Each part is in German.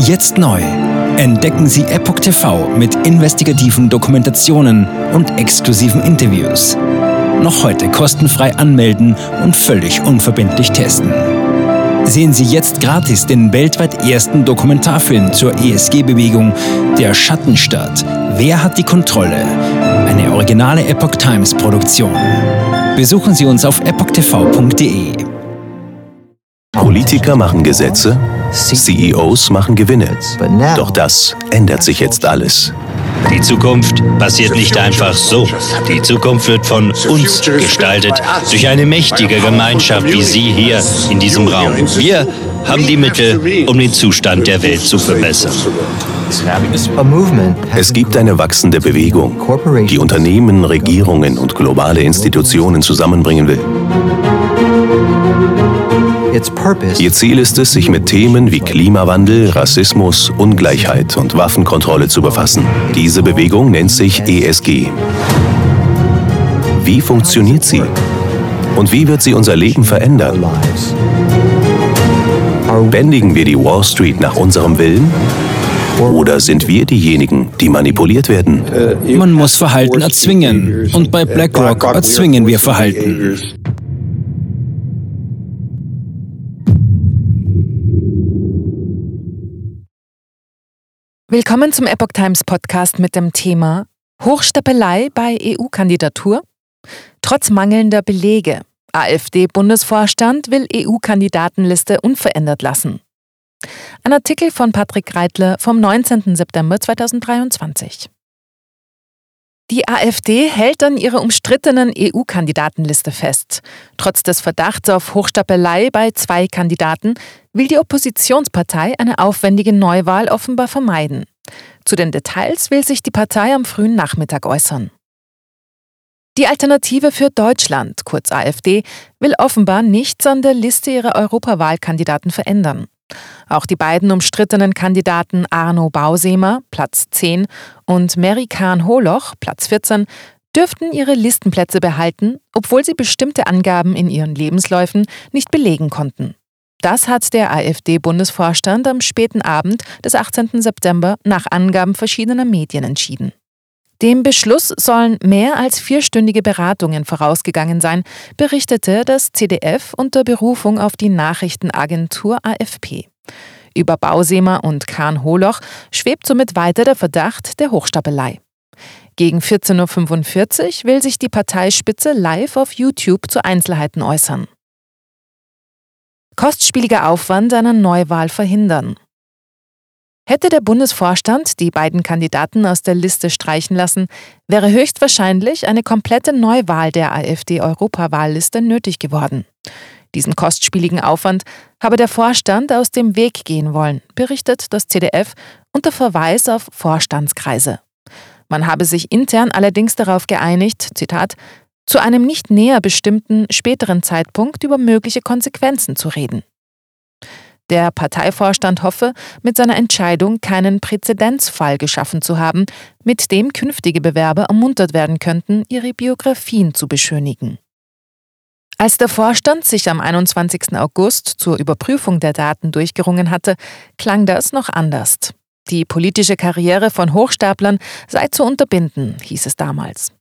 Jetzt neu. Entdecken Sie Epoch TV mit investigativen Dokumentationen und exklusiven Interviews. Noch heute kostenfrei anmelden und völlig unverbindlich testen. Sehen Sie jetzt gratis den weltweit ersten Dokumentarfilm zur ESG-Bewegung Der Schattenstaat. Wer hat die Kontrolle? Eine originale Epoch Times Produktion. Besuchen Sie uns auf epochtv.de. Politiker machen Gesetze, CEOs machen Gewinne. Doch das ändert sich jetzt alles. Die Zukunft passiert nicht einfach so. Die Zukunft wird von uns gestaltet, durch eine mächtige Gemeinschaft wie Sie hier in diesem Raum. Wir haben die Mittel, um den Zustand der Welt zu verbessern. Es gibt eine wachsende Bewegung, die Unternehmen, Regierungen und globale Institutionen zusammenbringen will. Ihr Ziel ist es, sich mit Themen wie Klimawandel, Rassismus, Ungleichheit und Waffenkontrolle zu befassen. Diese Bewegung nennt sich ESG. Wie funktioniert sie? Und wie wird sie unser Leben verändern? Bändigen wir die Wall Street nach unserem Willen? Oder sind wir diejenigen, die manipuliert werden? Man muss Verhalten erzwingen. Und bei BlackRock erzwingen wir Verhalten. Willkommen zum Epoch Times Podcast mit dem Thema Hochstapelei bei EU-Kandidatur. Trotz mangelnder Belege. AfD-Bundesvorstand will EU-Kandidatenliste unverändert lassen. Ein Artikel von Patrick Reitler vom 19. September 2023. Die AfD hält an ihrer umstrittenen EU-Kandidatenliste fest. Trotz des Verdachts auf Hochstapelei bei zwei Kandidaten will die Oppositionspartei eine aufwendige Neuwahl offenbar vermeiden. Zu den Details will sich die Partei am frühen Nachmittag äußern. Die Alternative für Deutschland, kurz AfD, will offenbar nichts an der Liste ihrer Europawahlkandidaten verändern. Auch die beiden umstrittenen Kandidaten Arno Bausemer, Platz 10, und Mary Kahn-Holoch, Platz 14, dürften ihre Listenplätze behalten, obwohl sie bestimmte Angaben in ihren Lebensläufen nicht belegen konnten. Das hat der AfD-Bundesvorstand am späten Abend des 18. September nach Angaben verschiedener Medien entschieden. Dem Beschluss sollen mehr als vierstündige Beratungen vorausgegangen sein, berichtete das CDF unter Berufung auf die Nachrichtenagentur AFP. Über Bausemer und Kahn Holoch schwebt somit weiter der Verdacht der Hochstapelei. Gegen 14.45 Uhr will sich die Parteispitze live auf YouTube zu Einzelheiten äußern. Kostspieliger Aufwand einer Neuwahl verhindern. Hätte der Bundesvorstand die beiden Kandidaten aus der Liste streichen lassen, wäre höchstwahrscheinlich eine komplette Neuwahl der AfD-Europawahlliste nötig geworden. Diesen kostspieligen Aufwand habe der Vorstand aus dem Weg gehen wollen, berichtet das CDF unter Verweis auf Vorstandskreise. Man habe sich intern allerdings darauf geeinigt, Zitat, zu einem nicht näher bestimmten späteren Zeitpunkt über mögliche Konsequenzen zu reden. Der Parteivorstand hoffe, mit seiner Entscheidung keinen Präzedenzfall geschaffen zu haben, mit dem künftige Bewerber ermuntert werden könnten, ihre Biografien zu beschönigen. Als der Vorstand sich am 21. August zur Überprüfung der Daten durchgerungen hatte, klang das noch anders. Die politische Karriere von Hochstaplern sei zu unterbinden, hieß es damals.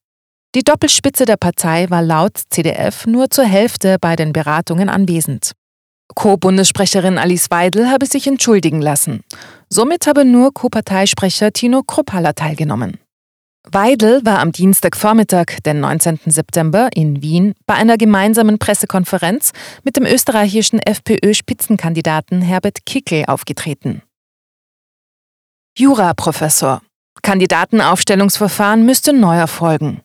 Die Doppelspitze der Partei war laut CDF nur zur Hälfte bei den Beratungen anwesend. Co-Bundessprecherin Alice Weidel habe sich entschuldigen lassen. Somit habe nur Co-Parteisprecher Tino Kruppalla teilgenommen. Weidel war am Dienstagvormittag, den 19. September, in Wien bei einer gemeinsamen Pressekonferenz mit dem österreichischen FPÖ-Spitzenkandidaten Herbert Kickel aufgetreten. Juraprofessor. Kandidatenaufstellungsverfahren müsste neu erfolgen.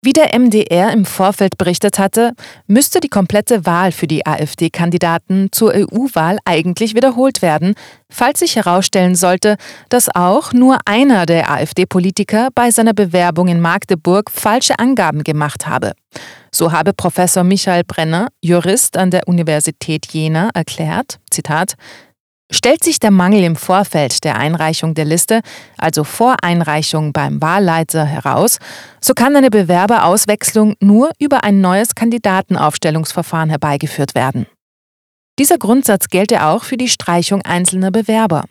Wie der MDR im Vorfeld berichtet hatte, müsste die komplette Wahl für die AfD-Kandidaten zur EU-Wahl eigentlich wiederholt werden, falls sich herausstellen sollte, dass auch nur einer der AfD-Politiker bei seiner Bewerbung in Magdeburg falsche Angaben gemacht habe. So habe Professor Michael Brenner, Jurist an der Universität Jena, erklärt, Zitat, Stellt sich der Mangel im Vorfeld der Einreichung der Liste, also vor Einreichung beim Wahlleiter, heraus, so kann eine Bewerberauswechslung nur über ein neues Kandidatenaufstellungsverfahren herbeigeführt werden. Dieser Grundsatz gelte auch für die Streichung einzelner Bewerber.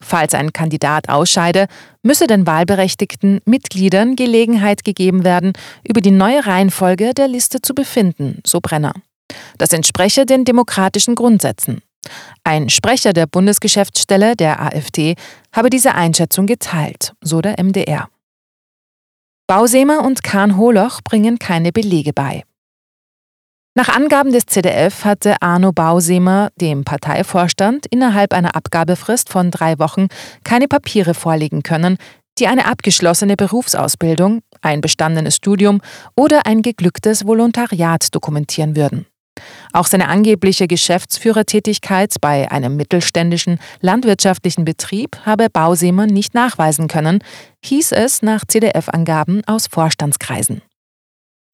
Falls ein Kandidat ausscheide, müsse den wahlberechtigten Mitgliedern Gelegenheit gegeben werden, über die neue Reihenfolge der Liste zu befinden, so Brenner. Das entspreche den demokratischen Grundsätzen. Ein Sprecher der Bundesgeschäftsstelle der AfD habe diese Einschätzung geteilt, so der MDR. Bausemer und Kahn Holoch bringen keine Belege bei. Nach Angaben des ZDF hatte Arno Bausemer dem Parteivorstand innerhalb einer Abgabefrist von drei Wochen keine Papiere vorlegen können, die eine abgeschlossene Berufsausbildung, ein bestandenes Studium oder ein geglücktes Volontariat dokumentieren würden. Auch seine angebliche Geschäftsführertätigkeit bei einem mittelständischen landwirtschaftlichen Betrieb habe Bausemer nicht nachweisen können, hieß es nach CDF-Angaben aus Vorstandskreisen.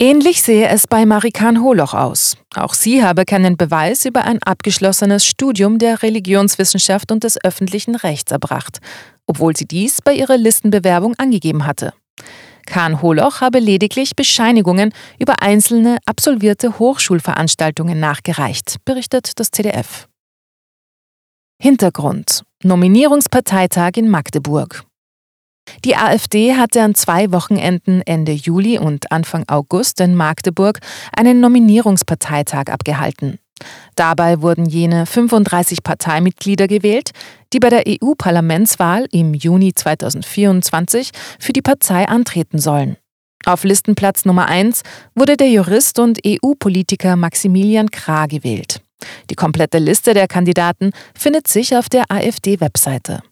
Ähnlich sehe es bei Marikan Holoch aus. Auch sie habe keinen Beweis über ein abgeschlossenes Studium der Religionswissenschaft und des öffentlichen Rechts erbracht, obwohl sie dies bei ihrer Listenbewerbung angegeben hatte. Kahn Holoch habe lediglich Bescheinigungen über einzelne absolvierte Hochschulveranstaltungen nachgereicht, berichtet das CDF. Hintergrund Nominierungsparteitag in Magdeburg. Die AfD hatte an zwei Wochenenden Ende Juli und Anfang August in Magdeburg einen Nominierungsparteitag abgehalten. Dabei wurden jene 35 Parteimitglieder gewählt, die bei der EU-Parlamentswahl im Juni 2024 für die Partei antreten sollen. Auf Listenplatz Nummer 1 wurde der Jurist und EU-Politiker Maximilian Krah gewählt. Die komplette Liste der Kandidaten findet sich auf der AfD-Webseite.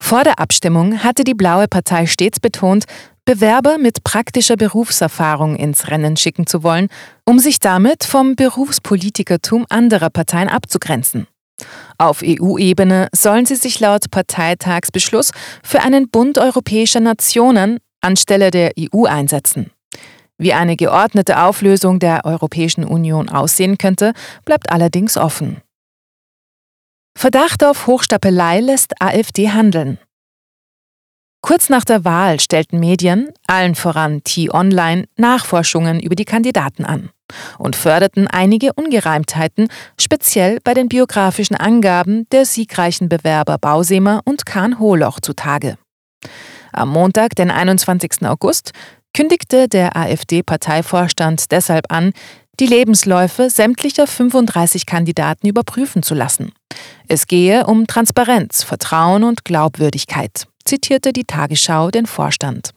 Vor der Abstimmung hatte die Blaue Partei stets betont, Bewerber mit praktischer Berufserfahrung ins Rennen schicken zu wollen, um sich damit vom Berufspolitikertum anderer Parteien abzugrenzen. Auf EU-Ebene sollen sie sich laut Parteitagsbeschluss für einen Bund europäischer Nationen anstelle der EU einsetzen. Wie eine geordnete Auflösung der Europäischen Union aussehen könnte, bleibt allerdings offen. Verdacht auf Hochstapelei lässt AfD handeln. Kurz nach der Wahl stellten Medien, allen voran T-Online, Nachforschungen über die Kandidaten an und förderten einige Ungereimtheiten, speziell bei den biografischen Angaben der siegreichen Bewerber Bausemer und Kahn Holoch zutage. Am Montag, den 21. August, kündigte der AfD-Parteivorstand deshalb an, die Lebensläufe sämtlicher 35 Kandidaten überprüfen zu lassen. Es gehe um Transparenz, Vertrauen und Glaubwürdigkeit, zitierte die Tagesschau den Vorstand.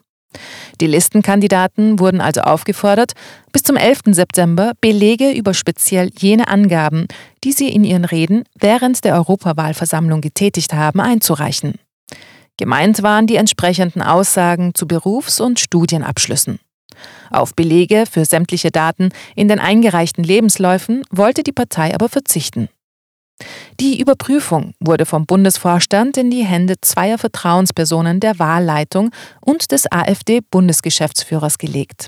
Die Listenkandidaten wurden also aufgefordert, bis zum 11. September Belege über speziell jene Angaben, die sie in ihren Reden während der Europawahlversammlung getätigt haben, einzureichen. Gemeint waren die entsprechenden Aussagen zu Berufs- und Studienabschlüssen. Auf Belege für sämtliche Daten in den eingereichten Lebensläufen wollte die Partei aber verzichten. Die Überprüfung wurde vom Bundesvorstand in die Hände zweier Vertrauenspersonen der Wahlleitung und des AfD-Bundesgeschäftsführers gelegt.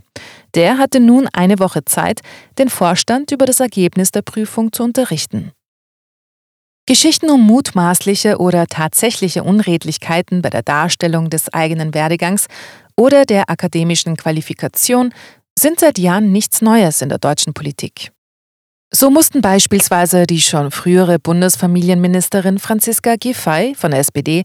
Der hatte nun eine Woche Zeit, den Vorstand über das Ergebnis der Prüfung zu unterrichten. Geschichten um mutmaßliche oder tatsächliche Unredlichkeiten bei der Darstellung des eigenen Werdegangs oder der akademischen Qualifikation sind seit Jahren nichts Neues in der deutschen Politik. So mussten beispielsweise die schon frühere Bundesfamilienministerin Franziska Giffey von der SPD,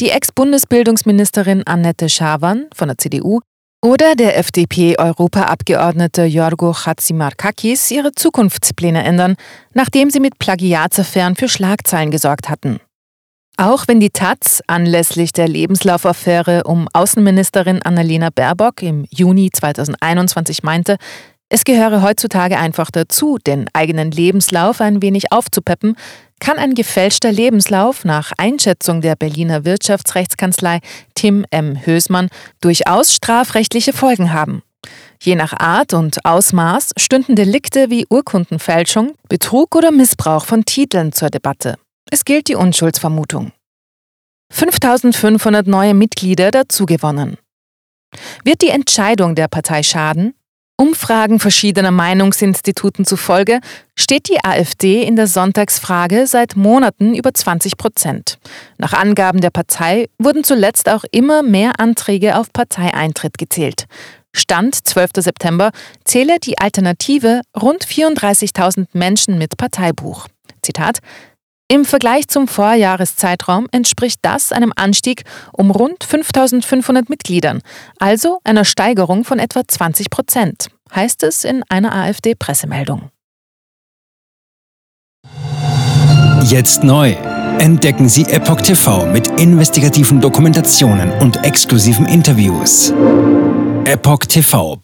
die Ex-Bundesbildungsministerin Annette Schawan von der CDU oder der FDP-Europaabgeordnete Jorgo Chatzimarkakis ihre Zukunftspläne ändern, nachdem sie mit Plagiatsaffären für Schlagzeilen gesorgt hatten. Auch wenn die Taz anlässlich der Lebenslaufaffäre um Außenministerin Annalena Baerbock im Juni 2021 meinte, es gehöre heutzutage einfach dazu, den eigenen Lebenslauf ein wenig aufzupeppen, kann ein gefälschter Lebenslauf nach Einschätzung der Berliner Wirtschaftsrechtskanzlei Tim M. Hösmann durchaus strafrechtliche Folgen haben. Je nach Art und Ausmaß stünden Delikte wie Urkundenfälschung, Betrug oder Missbrauch von Titeln zur Debatte. Es gilt die Unschuldsvermutung. 5500 neue Mitglieder dazugewonnen. Wird die Entscheidung der Partei schaden? Umfragen verschiedener Meinungsinstituten zufolge steht die AfD in der Sonntagsfrage seit Monaten über 20 Prozent. Nach Angaben der Partei wurden zuletzt auch immer mehr Anträge auf Parteieintritt gezählt. Stand 12. September zähle die Alternative rund 34.000 Menschen mit Parteibuch. Zitat, im Vergleich zum Vorjahreszeitraum entspricht das einem Anstieg um rund 5500 Mitgliedern, also einer Steigerung von etwa 20 Prozent, heißt es in einer AfD-Pressemeldung. Jetzt neu. Entdecken Sie Epoch TV mit investigativen Dokumentationen und exklusiven Interviews. EpochTV.de